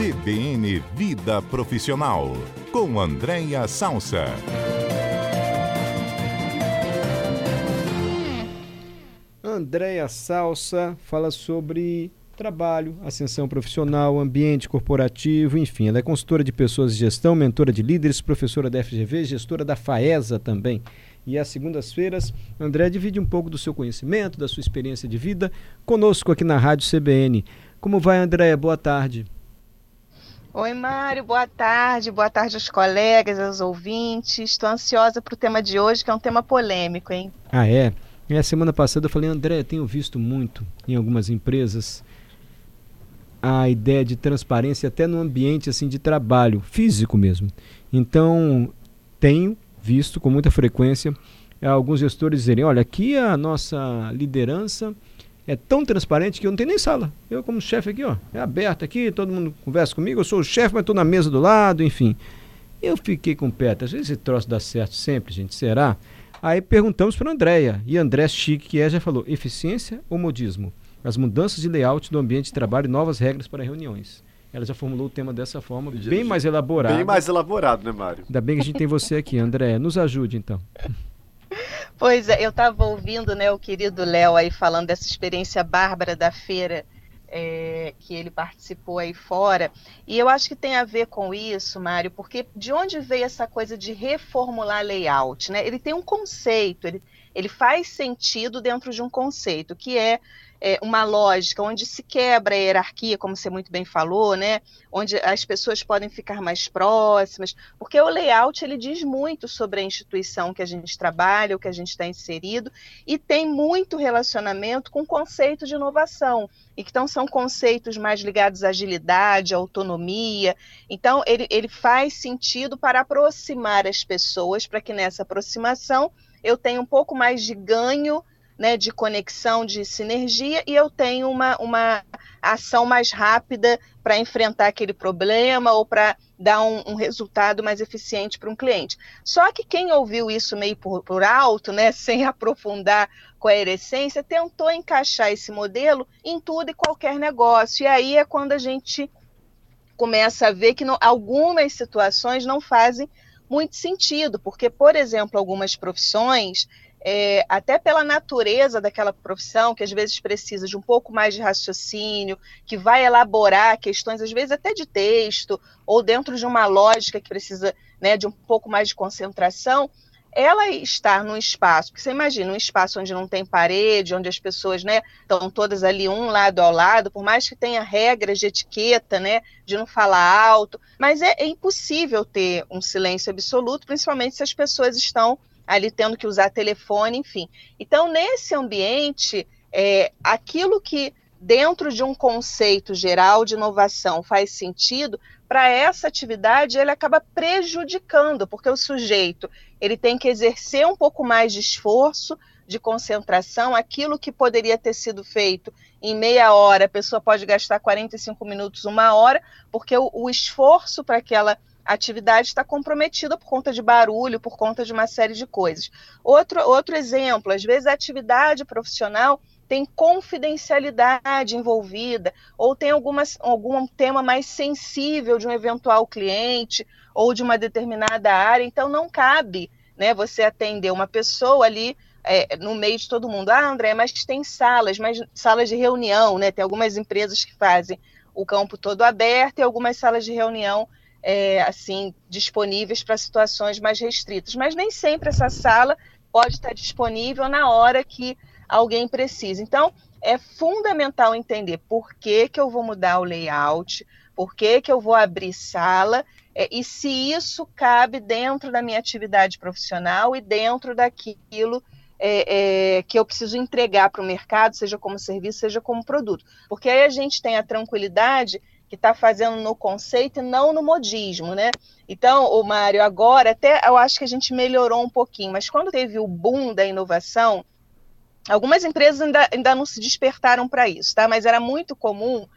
CBN Vida Profissional, com Andréia Salsa. Andréia Salsa fala sobre trabalho, ascensão profissional, ambiente corporativo, enfim. Ela é consultora de pessoas de gestão, mentora de líderes, professora da FGV, gestora da FAESA também. E às segundas-feiras, André divide um pouco do seu conhecimento, da sua experiência de vida, conosco aqui na Rádio CBN. Como vai, Andréia? Boa tarde. Oi, Mário, boa tarde. Boa tarde aos colegas, aos ouvintes. Estou ansiosa para o tema de hoje, que é um tema polêmico, hein? Ah, é? É, semana passada eu falei, André, tenho visto muito em algumas empresas a ideia de transparência até no ambiente assim de trabalho físico mesmo. Então tenho visto com muita frequência alguns gestores dizerem, olha, aqui a nossa liderança é tão transparente que eu não tenho nem sala. Eu como chefe aqui, ó, é aberto aqui, todo mundo conversa comigo, eu sou o chefe, mas estou na mesa do lado, enfim. Eu fiquei com pé, às vezes esse troço dá certo sempre, gente, será? Aí perguntamos para a Andréia, e André Chique, que é, já falou, eficiência ou modismo? as mudanças de layout do ambiente de trabalho e novas regras para reuniões. Ela já formulou o tema dessa forma, bem mais elaborado. Bem mais elaborado, né, Mário? Ainda bem que a gente tem você aqui, André. Nos ajude, então. Pois é, eu estava ouvindo né, o querido Léo aí falando dessa experiência bárbara da feira é, que ele participou aí fora. E eu acho que tem a ver com isso, Mário, porque de onde veio essa coisa de reformular layout? Né? Ele tem um conceito, ele, ele faz sentido dentro de um conceito, que é é, uma lógica onde se quebra a hierarquia, como você muito bem falou, né? Onde as pessoas podem ficar mais próximas, porque o layout ele diz muito sobre a instituição que a gente trabalha, o que a gente está inserido, e tem muito relacionamento com o conceito de inovação. E então são conceitos mais ligados à agilidade, à autonomia. Então, ele, ele faz sentido para aproximar as pessoas, para que nessa aproximação eu tenha um pouco mais de ganho né, de conexão, de sinergia, e eu tenho uma, uma ação mais rápida para enfrentar aquele problema ou para dar um, um, resultado mais eficiente para um cliente. Só que quem ouviu isso meio por, por alto, né, sem aprofundar com a essência, tentou encaixar esse modelo em tudo e qualquer negócio. E aí é quando a gente começa a ver que algumas situações não fazem muito sentido, porque, por exemplo, algumas profissões é, até pela natureza daquela profissão, que às vezes precisa de um pouco mais de raciocínio, que vai elaborar questões, às vezes até de texto, ou dentro de uma lógica que precisa né, de um pouco mais de concentração, ela estar num espaço, porque você imagina, um espaço onde não tem parede, onde as pessoas né, estão todas ali um lado ao lado, por mais que tenha regras de etiqueta, né, de não falar alto, mas é, é impossível ter um silêncio absoluto, principalmente se as pessoas estão ali tendo que usar telefone, enfim. Então, nesse ambiente, é, aquilo que dentro de um conceito geral de inovação faz sentido, para essa atividade ele acaba prejudicando, porque o sujeito ele tem que exercer um pouco mais de esforço, de concentração, aquilo que poderia ter sido feito em meia hora, a pessoa pode gastar 45 minutos, uma hora, porque o, o esforço para aquela a atividade está comprometida por conta de barulho, por conta de uma série de coisas. Outro, outro exemplo, às vezes a atividade profissional tem confidencialidade envolvida, ou tem alguma, algum tema mais sensível de um eventual cliente ou de uma determinada área, então não cabe né, você atender uma pessoa ali é, no meio de todo mundo. Ah, André, mas tem salas, mas salas de reunião, né? Tem algumas empresas que fazem o campo todo aberto e algumas salas de reunião é, assim disponíveis para situações mais restritas, mas nem sempre essa sala pode estar disponível na hora que alguém precisa. Então, é fundamental entender por que, que eu vou mudar o layout, por que, que eu vou abrir sala é, e se isso cabe dentro da minha atividade profissional e dentro daquilo é, é, que eu preciso entregar para o mercado, seja como serviço, seja como produto. Porque aí a gente tem a tranquilidade que está fazendo no conceito e não no modismo, né? Então, o Mário, agora até eu acho que a gente melhorou um pouquinho, mas quando teve o boom da inovação, algumas empresas ainda, ainda não se despertaram para isso, tá? Mas era muito comum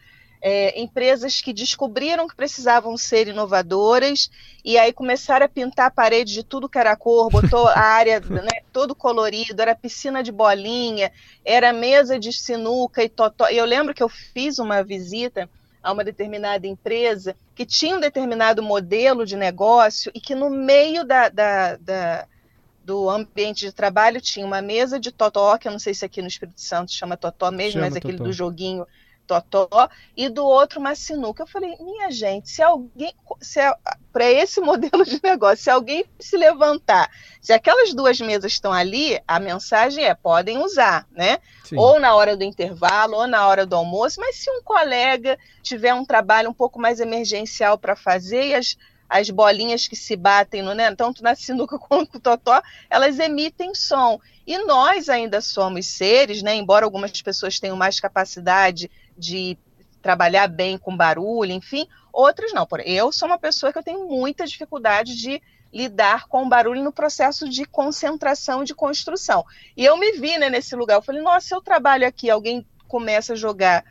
é, empresas que descobriram que precisavam ser inovadoras e aí começaram a pintar a parede de tudo que era cor, botou a área né, todo colorido, era piscina de bolinha, era mesa de sinuca e totó. Eu lembro que eu fiz uma visita a uma determinada empresa que tinha um determinado modelo de negócio e que no meio da, da, da do ambiente de trabalho tinha uma mesa de totó, que eu não sei se aqui no Espírito Santo chama totó mesmo, chama mas aquele totó. do joguinho totó, e do outro uma sinuca. Eu falei, minha gente, se alguém, se é, para esse modelo de negócio, se alguém se levantar, se aquelas duas mesas estão ali, a mensagem é podem usar, né? Sim. Ou na hora do intervalo, ou na hora do almoço, mas se um colega tiver um trabalho um pouco mais emergencial para fazer e as as bolinhas que se batem no, né, tanto na sinuca quanto no totó, elas emitem som. E nós ainda somos seres, né, embora algumas pessoas tenham mais capacidade de trabalhar bem com barulho, enfim, outras não. Eu sou uma pessoa que eu tenho muita dificuldade de lidar com o barulho no processo de concentração de construção. E eu me vi né, nesse lugar. Eu falei, nossa, se eu trabalho aqui, alguém começa a jogar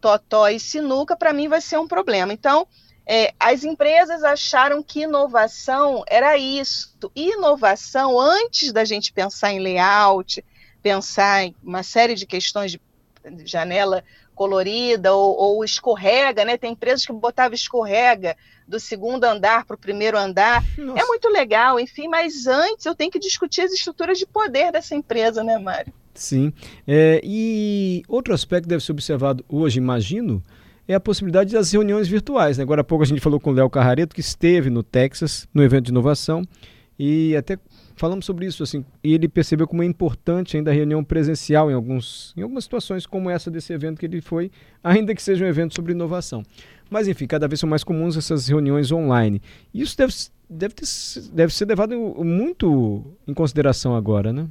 totó e sinuca, para mim vai ser um problema. Então, é, as empresas acharam que inovação era isso. Inovação, antes da gente pensar em layout, pensar em uma série de questões de janela colorida ou, ou escorrega, né? Tem empresas que botavam escorrega do segundo andar para o primeiro andar. Nossa. É muito legal, enfim, mas antes eu tenho que discutir as estruturas de poder dessa empresa, né, Mário? Sim. É, e outro aspecto que deve ser observado hoje, imagino, é a possibilidade das reuniões virtuais. Né? Agora há pouco a gente falou com o Léo Carrareto, que esteve no Texas, no evento de inovação, e até falamos sobre isso. Assim, e ele percebeu como é importante ainda a reunião presencial em, alguns, em algumas situações como essa desse evento que ele foi, ainda que seja um evento sobre inovação. Mas, enfim, cada vez são mais comuns essas reuniões online. Isso deve, deve, ter, deve ser levado muito em consideração agora, né?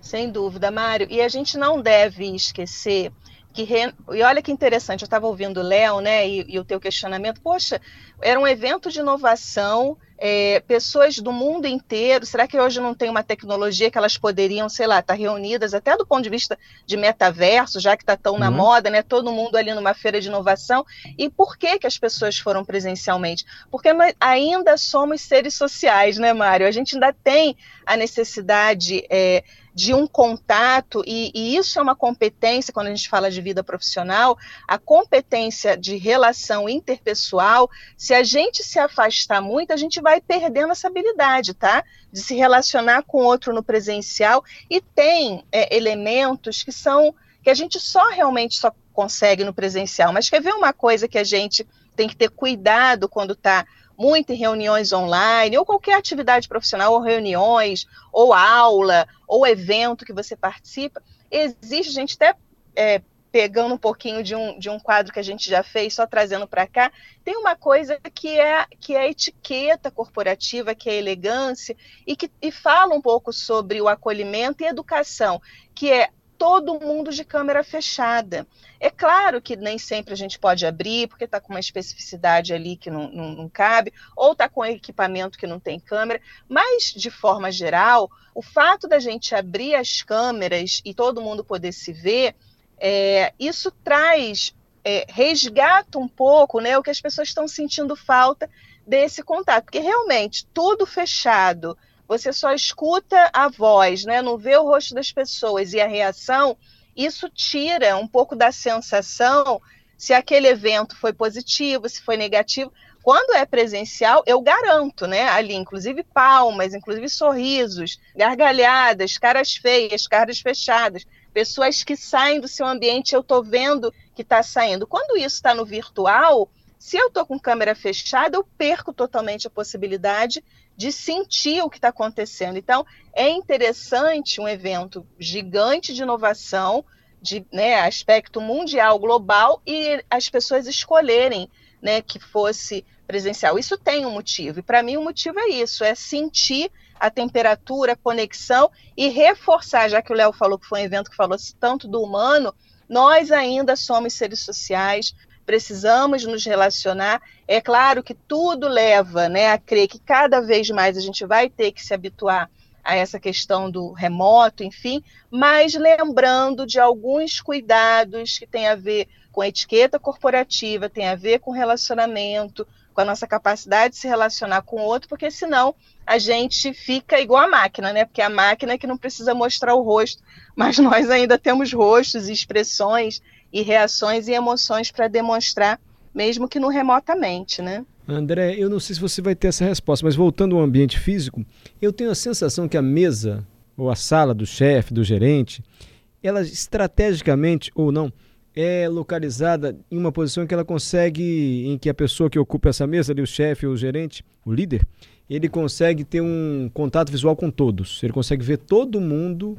Sem dúvida, Mário. E a gente não deve esquecer que re... e olha que interessante, eu estava ouvindo o Léo, né, e, e, o teu questionamento, poxa, era um evento de inovação, é, pessoas do mundo inteiro, será que hoje não tem uma tecnologia que elas poderiam, sei lá, estar tá reunidas até do ponto de vista de metaverso, já que está tão uhum. na moda, né, todo mundo ali numa feira de inovação, e por que que as pessoas foram presencialmente? Porque nós ainda somos seres sociais, né, Mário? A gente ainda tem a necessidade é, de um contato, e, e, isso é uma competência, quando a gente fala de vida profissional, a competência de relação interpessoal, se a gente se afastar muito, a gente vai perdendo essa habilidade, tá? De se relacionar com outro no presencial, e tem é, elementos que são, que a gente só realmente só consegue no presencial, mas quer ver uma coisa que a gente tem que ter cuidado quando está muito em reuniões online, ou qualquer atividade profissional, ou reuniões, ou aula, ou evento que você participa, existe, a gente até é, pegando um pouquinho de um, de um quadro que a gente já fez, só trazendo para cá, tem uma coisa que é que é a etiqueta corporativa, que é a elegância, e que e fala um pouco sobre o acolhimento e educação, que é todo mundo de câmera fechada. É claro que nem sempre a gente pode abrir, porque está com uma especificidade ali que não, não, não cabe, ou está com equipamento que não tem câmera, mas, de forma geral, o fato da gente abrir as câmeras e todo mundo poder se ver, é, isso traz, é, resgata um pouco né, o que as pessoas estão sentindo falta desse contato, porque realmente tudo fechado, você só escuta a voz, né? não vê o rosto das pessoas e a reação, isso tira um pouco da sensação se aquele evento foi positivo, se foi negativo. Quando é presencial, eu garanto, né? Ali, inclusive palmas, inclusive sorrisos, gargalhadas, caras feias, caras fechadas, pessoas que saem do seu ambiente, eu estou vendo que está saindo. Quando isso está no virtual, se eu estou com câmera fechada, eu perco totalmente a possibilidade de sentir o que está acontecendo. Então, é interessante um evento gigante de inovação, de né, aspecto mundial, global, e as pessoas escolherem né, que fosse presencial. Isso tem um motivo, e para mim o motivo é isso: é sentir a temperatura, a conexão e reforçar, já que o Léo falou que foi um evento que falou tanto do humano, nós ainda somos seres sociais, precisamos nos relacionar. É claro que tudo leva né, a crer que cada vez mais a gente vai ter que se habituar a essa questão do remoto, enfim, mas lembrando de alguns cuidados que têm a ver com a etiqueta corporativa, tem a ver com relacionamento, com a nossa capacidade de se relacionar com o outro, porque senão a gente fica igual a máquina, né? Porque a máquina é que não precisa mostrar o rosto, mas nós ainda temos rostos e expressões e reações e emoções para demonstrar mesmo que no remotamente, né? André, eu não sei se você vai ter essa resposta, mas voltando ao ambiente físico, eu tenho a sensação que a mesa ou a sala do chefe, do gerente, ela estrategicamente ou não, é localizada em uma posição que ela consegue, em que a pessoa que ocupa essa mesa, ali, o chefe ou o gerente, o líder, ele consegue ter um contato visual com todos. Ele consegue ver todo mundo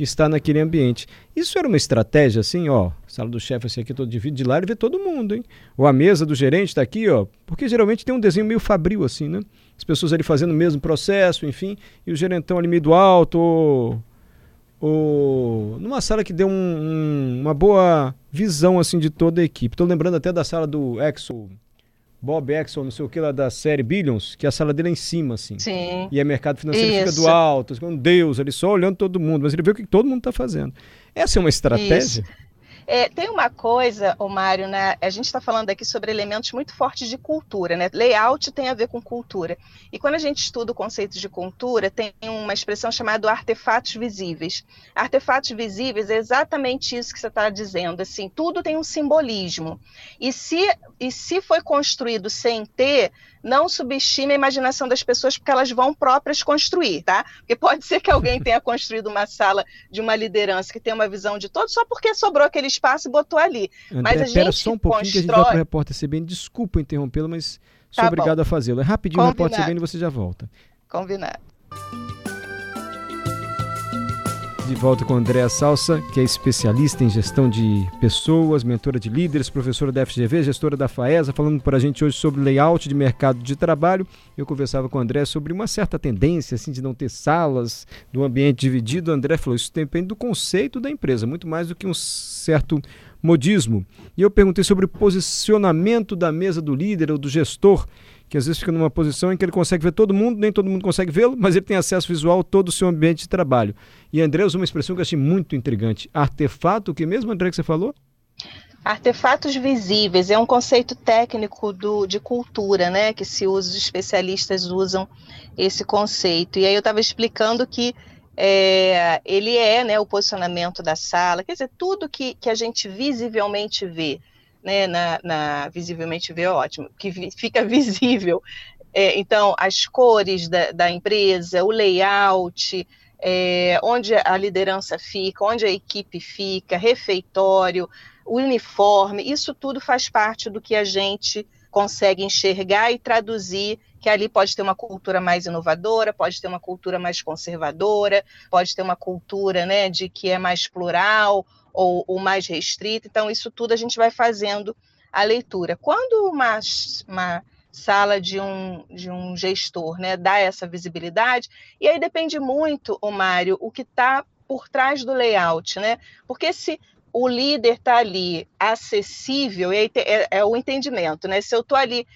que está naquele ambiente. Isso era uma estratégia assim, ó, sala do chefe assim aqui todo dividido de lá, ele vê todo mundo, hein? Ou a mesa do gerente está aqui, ó, porque geralmente tem um desenho meio fabril assim, né? As pessoas ali fazendo o mesmo processo, enfim, e o gerentão ali meio do alto, ou, ou numa sala que deu um, um, uma boa visão assim de toda a equipe. Estou lembrando até da sala do Exo Bob Exxon, não sei o que lá da série Billions, que a sala dele é em cima, assim. Sim. E a mercado financeiro Isso. fica do alto, com Deus, ele só olhando todo mundo, mas ele vê o que todo mundo está fazendo. Essa é uma estratégia? Isso. É, tem uma coisa, o Mário, né? A gente está falando aqui sobre elementos muito fortes de cultura, né? Layout tem a ver com cultura. E quando a gente estuda o conceito de cultura, tem uma expressão chamada artefatos visíveis. Artefatos visíveis é exatamente isso que você está dizendo. Assim, tudo tem um simbolismo. E se, e se foi construído sem ter, não subestime a imaginação das pessoas porque elas vão próprias construir, tá? Porque pode ser que alguém tenha construído uma sala de uma liderança que tem uma visão de todo só porque sobrou aquele espaço e botou ali. André, mas a gente só um pouquinho constrói... que a gente vai para o repórter CBN. Desculpa interrompê-lo, mas sou tá obrigado bom. a fazê-lo. É rapidinho o repórter CBN e você já volta. Combinado. De volta com Andréa Salsa, que é especialista em gestão de pessoas, mentora de líderes, professora da FGV, gestora da FAESA, falando para a gente hoje sobre layout de mercado de trabalho. Eu conversava com o André sobre uma certa tendência assim de não ter salas, do ambiente dividido. O André falou: isso depende do conceito da empresa, muito mais do que um certo modismo. E eu perguntei sobre o posicionamento da mesa do líder ou do gestor que às vezes fica numa posição em que ele consegue ver todo mundo, nem todo mundo consegue vê-lo, mas ele tem acesso visual a todo o seu ambiente de trabalho. E André usou uma expressão que eu achei muito intrigante. Artefato, que mesmo, André, que você falou? Artefatos visíveis é um conceito técnico do, de cultura, né? Que se usa, os especialistas usam esse conceito. E aí eu estava explicando que é, ele é né, o posicionamento da sala, quer dizer, tudo que, que a gente visivelmente vê né, na, na visivelmente vê ótimo, que fica visível. É, então, as cores da, da empresa, o layout, é, onde a liderança fica, onde a equipe fica, refeitório, o uniforme, isso tudo faz parte do que a gente consegue enxergar e traduzir que ali pode ter uma cultura mais inovadora, pode ter uma cultura mais conservadora, pode ter uma cultura né, de que é mais plural ou, mais restrita. Então, isso tudo a gente vai fazendo a leitura. Quando uma, uma sala de um, de um gestor né, dá essa visibilidade, e aí depende muito, o Mário, o que está por trás do layout, né? Porque se o líder está ali acessível, aí é, é, o entendimento, né? Se eu estou ali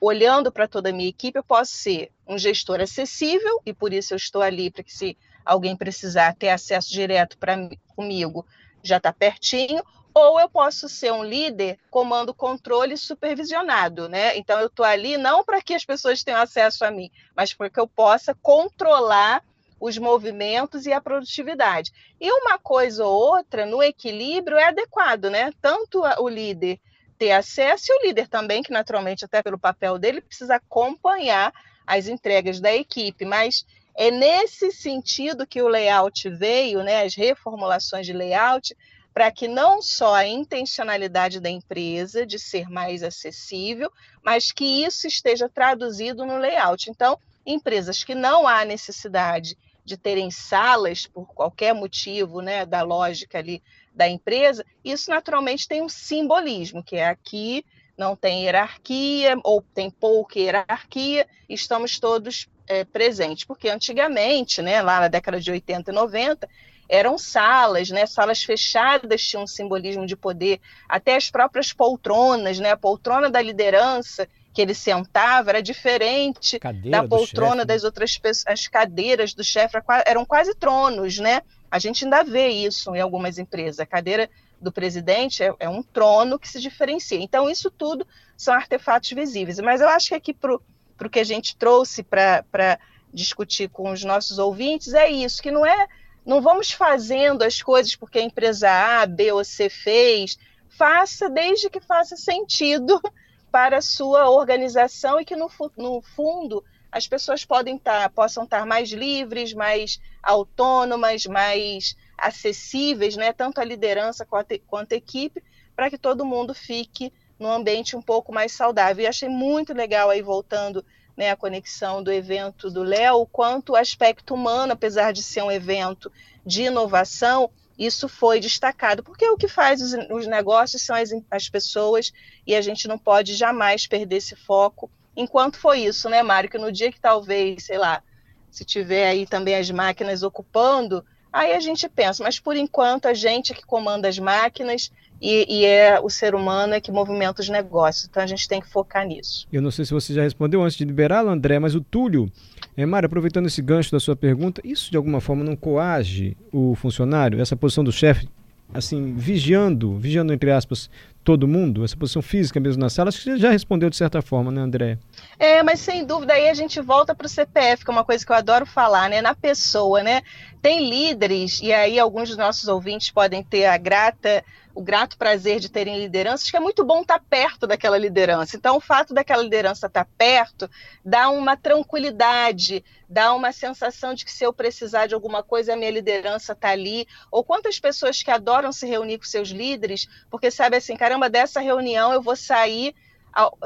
olhando para toda a minha equipe, eu posso ser um gestor acessível, e por isso eu estou ali para que se alguém precisar ter acesso direto para comigo, já está pertinho, ou eu posso ser um líder comando controle supervisionado, né? Então eu estou ali não para que as pessoas tenham acesso a mim, mas para que eu possa controlar os movimentos e a produtividade. E uma coisa ou outra no equilíbrio é adequado, né? Tanto o líder ter acesso e o líder também, que naturalmente até pelo papel dele precisa acompanhar as entregas da equipe, mas é nesse sentido que o layout veio, né, as reformulações de layout, para que não só a intencionalidade da empresa de ser mais acessível, mas que isso esteja traduzido no layout. Então, empresas que não há necessidade de terem salas por qualquer motivo, né, da lógica ali da empresa, isso naturalmente tem um simbolismo, que é aqui não tem hierarquia ou tem pouca hierarquia, estamos todos é, presente, porque antigamente, né, lá na década de 80 e 90, eram salas, né, salas fechadas tinham um simbolismo de poder, até as próprias poltronas, né, a poltrona da liderança que ele sentava era diferente Cadeira da poltrona chefe, das né? outras pessoas, as cadeiras do chefe eram quase tronos, né? A gente ainda vê isso em algumas empresas. A cadeira do presidente é, é um trono que se diferencia. Então, isso tudo são artefatos visíveis. Mas eu acho que aqui para para o que a gente trouxe para discutir com os nossos ouvintes é isso, que não é, não vamos fazendo as coisas porque a empresa A, B ou C fez, faça desde que faça sentido para a sua organização e que no, no fundo as pessoas podem estar, tá, possam estar mais livres, mais autônomas, mais acessíveis, né, tanto a liderança quanto, quanto a equipe, para que todo mundo fique num ambiente um pouco mais saudável. E achei muito legal aí voltando né, a conexão do evento do Léo, quanto o aspecto humano, apesar de ser um evento de inovação, isso foi destacado, porque o que faz os, os negócios são as, as pessoas e a gente não pode jamais perder esse foco. Enquanto foi isso, né, Mário? Que no dia que talvez, sei lá, se tiver aí também as máquinas ocupando, aí a gente pensa, mas por enquanto a gente é que comanda as máquinas e, e, é o ser humano é que movimenta os negócios. Então a gente tem que focar nisso. Eu não sei se você já respondeu antes de liberá-lo, André, mas o Túlio, é, Mário, aproveitando esse gancho da sua pergunta, isso de alguma forma não coage o funcionário, essa posição do chefe, assim, vigiando, vigiando entre aspas, todo mundo, essa posição física mesmo na sala? Acho que você já respondeu de certa forma, né, André? É, mas sem dúvida aí a gente volta para o CPF, que é uma coisa que eu adoro falar, né? Na pessoa, né? Tem líderes, e aí alguns dos nossos ouvintes podem ter a grata o grato prazer de terem lideranças, que é muito bom estar perto daquela liderança. Então, o fato daquela liderança estar perto dá uma tranquilidade, dá uma sensação de que se eu precisar de alguma coisa, a minha liderança está ali. Ou quantas pessoas que adoram se reunir com seus líderes, porque sabe assim, caramba, dessa reunião eu vou sair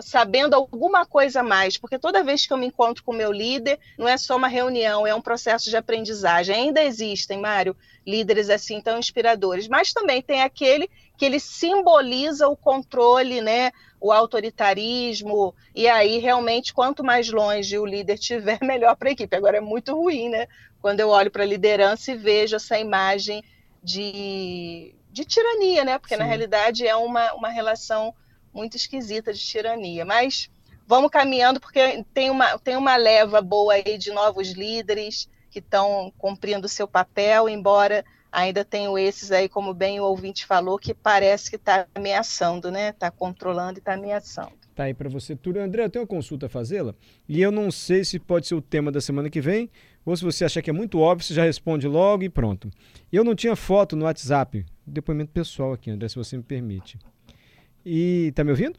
sabendo alguma coisa mais, porque toda vez que eu me encontro com meu líder, não é só uma reunião, é um processo de aprendizagem. Ainda existem, Mário, líderes assim tão inspiradores, mas também tem aquele que ele simboliza o controle, né, o autoritarismo, e aí realmente quanto mais longe o líder tiver, melhor para a equipe. Agora é muito ruim, né, quando eu olho para a liderança e vejo essa imagem de, de tirania, né, porque Sim. na realidade é uma, uma relação muito esquisita de tirania, mas vamos caminhando porque tem uma, tem uma leva boa aí de novos líderes que estão cumprindo o seu papel, embora ainda tenho esses aí, como bem o ouvinte falou, que parece que está ameaçando, né? Está controlando e está ameaçando. Tá aí para você, Túlio. André, eu tenho uma consulta a fazê-la e eu não sei se pode ser o tema da semana que vem ou se você achar que é muito óbvio, você já responde logo e pronto. Eu não tinha foto no WhatsApp, depoimento pessoal aqui, André, se você me permite. E tá me ouvindo?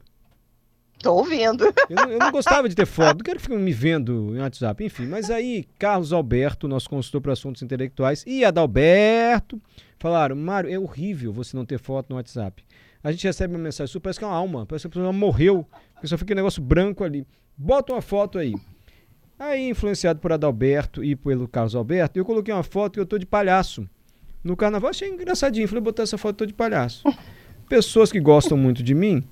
Tô ouvindo. Eu não, eu não, gostava de ter foto, não quero ficar me vendo no WhatsApp, enfim. Mas aí, Carlos Alberto, nosso consultor para assuntos intelectuais, e Adalberto falaram: Mário, é horrível você não ter foto no WhatsApp. A gente recebe uma mensagem parece que é uma alma, parece que a pessoa morreu, porque só fica um negócio branco ali. Bota uma foto aí. Aí, influenciado por Adalberto e pelo Carlos Alberto, eu coloquei uma foto que eu tô de palhaço. No carnaval achei engraçadinho, falei, botar essa foto, de palhaço. Pessoas que gostam muito de mim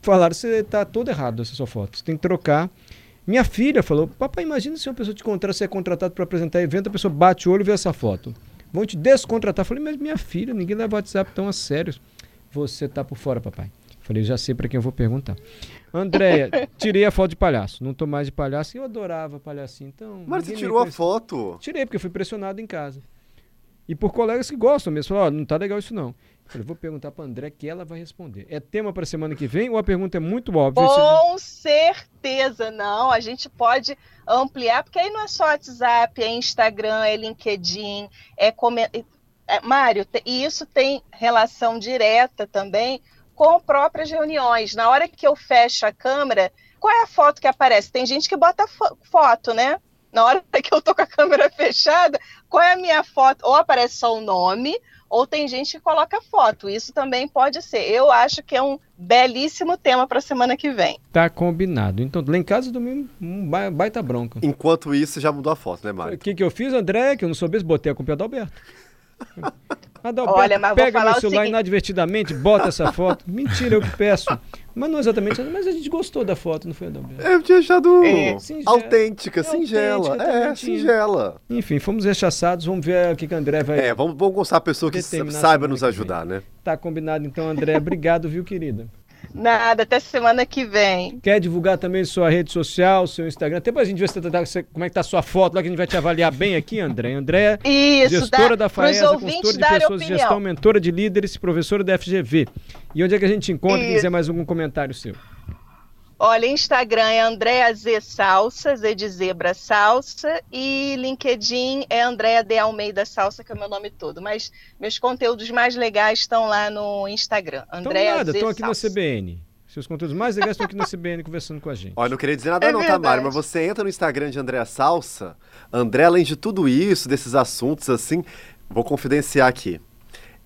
falaram: você está todo errado essa sua foto, você tem que trocar. Minha filha falou: Papai, imagina se uma pessoa te contratar, você é contratado para apresentar evento, a pessoa bate o olho e vê essa foto. Vão te descontratar. falei: Mas minha filha, ninguém leva o WhatsApp tão a sério. Você tá por fora, papai. falei: Já sei para quem eu vou perguntar. Andréia, tirei a foto de palhaço. Não tô mais de palhaço. Eu adorava palhacinho. Então, Mas você tirou a foto? Tirei, porque eu fui pressionado em casa. E por colegas que gostam mesmo. Falaram: oh, não tá legal isso não. Falei, vou perguntar para André que ela vai responder. É tema para semana que vem ou a pergunta é muito óbvia? Com certeza, não. A gente pode ampliar, porque aí não é só WhatsApp, é Instagram, é LinkedIn, é, come... é Mário, e isso tem relação direta também com próprias reuniões. Na hora que eu fecho a câmera, qual é a foto que aparece? Tem gente que bota foto, né? Na hora que eu tô com a câmera fechada, qual é a minha foto? Ou aparece só o nome, ou tem gente que coloca foto. Isso também pode ser. Eu acho que é um belíssimo tema para a semana que vem. Tá combinado. Então, lá em casa domingo, um baita bronca. Enquanto isso, já mudou a foto, né, Mário? O que, que eu fiz, André? Que eu não soubesse, botei a culpa do Alberto. Adalberto, Olha, mas pega meu celular seguinte... inadvertidamente, bota essa foto. Mentira, eu que peço. Mas não exatamente, mas a gente gostou da foto, não foi, Adalberto? Eu tinha achado é, autêntica, é, singela. Autêntica, é, singela. Enfim, fomos rechaçados, vamos ver o que, que André vai. É, vamos, vamos gostar a pessoa que saiba nos ajudar, né? Tá combinado então, André. Obrigado, viu, querida? Nada, até semana que vem. Quer divulgar também sua rede social, seu Instagram? Até pra gente ver se tá, como é que tá a sua foto lá, que a gente vai te avaliar bem aqui, André. André, Isso, gestora da, da FAESA, consultora de pessoas de gestão, mentora de líderes, professora da FGV. E onde é que a gente encontra? Quem quiser mais algum comentário seu? Olha, Instagram é Andréa Z Salsa, Z de Zebra Salsa, e LinkedIn é Andréa D Almeida Salsa, que é o meu nome todo. Mas meus conteúdos mais legais estão lá no Instagram. Andréa então, nada, estão aqui na CBN. Seus conteúdos mais legais estão aqui na CBN conversando com a gente. Olha, não queria dizer nada é não, verdade. Tamara, mas você entra no Instagram de Andréa Salsa, André, além de tudo isso, desses assuntos assim, vou confidenciar aqui.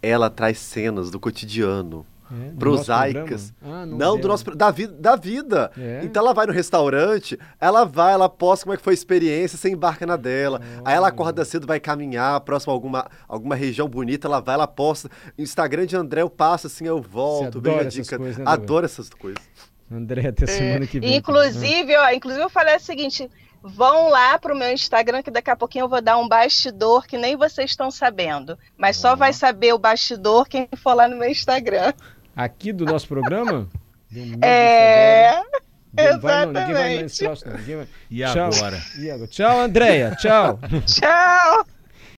Ela traz cenas do cotidiano é, prosaicas. Ah, não, não do nosso da vida, da vida. É. Então ela vai no restaurante, ela vai, ela posta como é que foi a experiência, você embarca na dela. Oh. Aí ela acorda cedo, vai caminhar próximo a alguma, alguma região bonita, ela vai, ela posta. Instagram de André, eu passo assim, eu volto, vejo a dica. Coisas, né, Adoro essas coisas. André, até semana que vem. Inclusive, ó, inclusive eu falei o seguinte, vão lá para o meu Instagram, que daqui a pouquinho eu vou dar um bastidor que nem vocês estão sabendo. Mas só vai saber o bastidor quem for lá no meu Instagram. Aqui do nosso programa? é. Vai, não, ninguém vai não. Ninguém vai... E agora? E agora? Tchau, Andréia. Tchau. Tchau.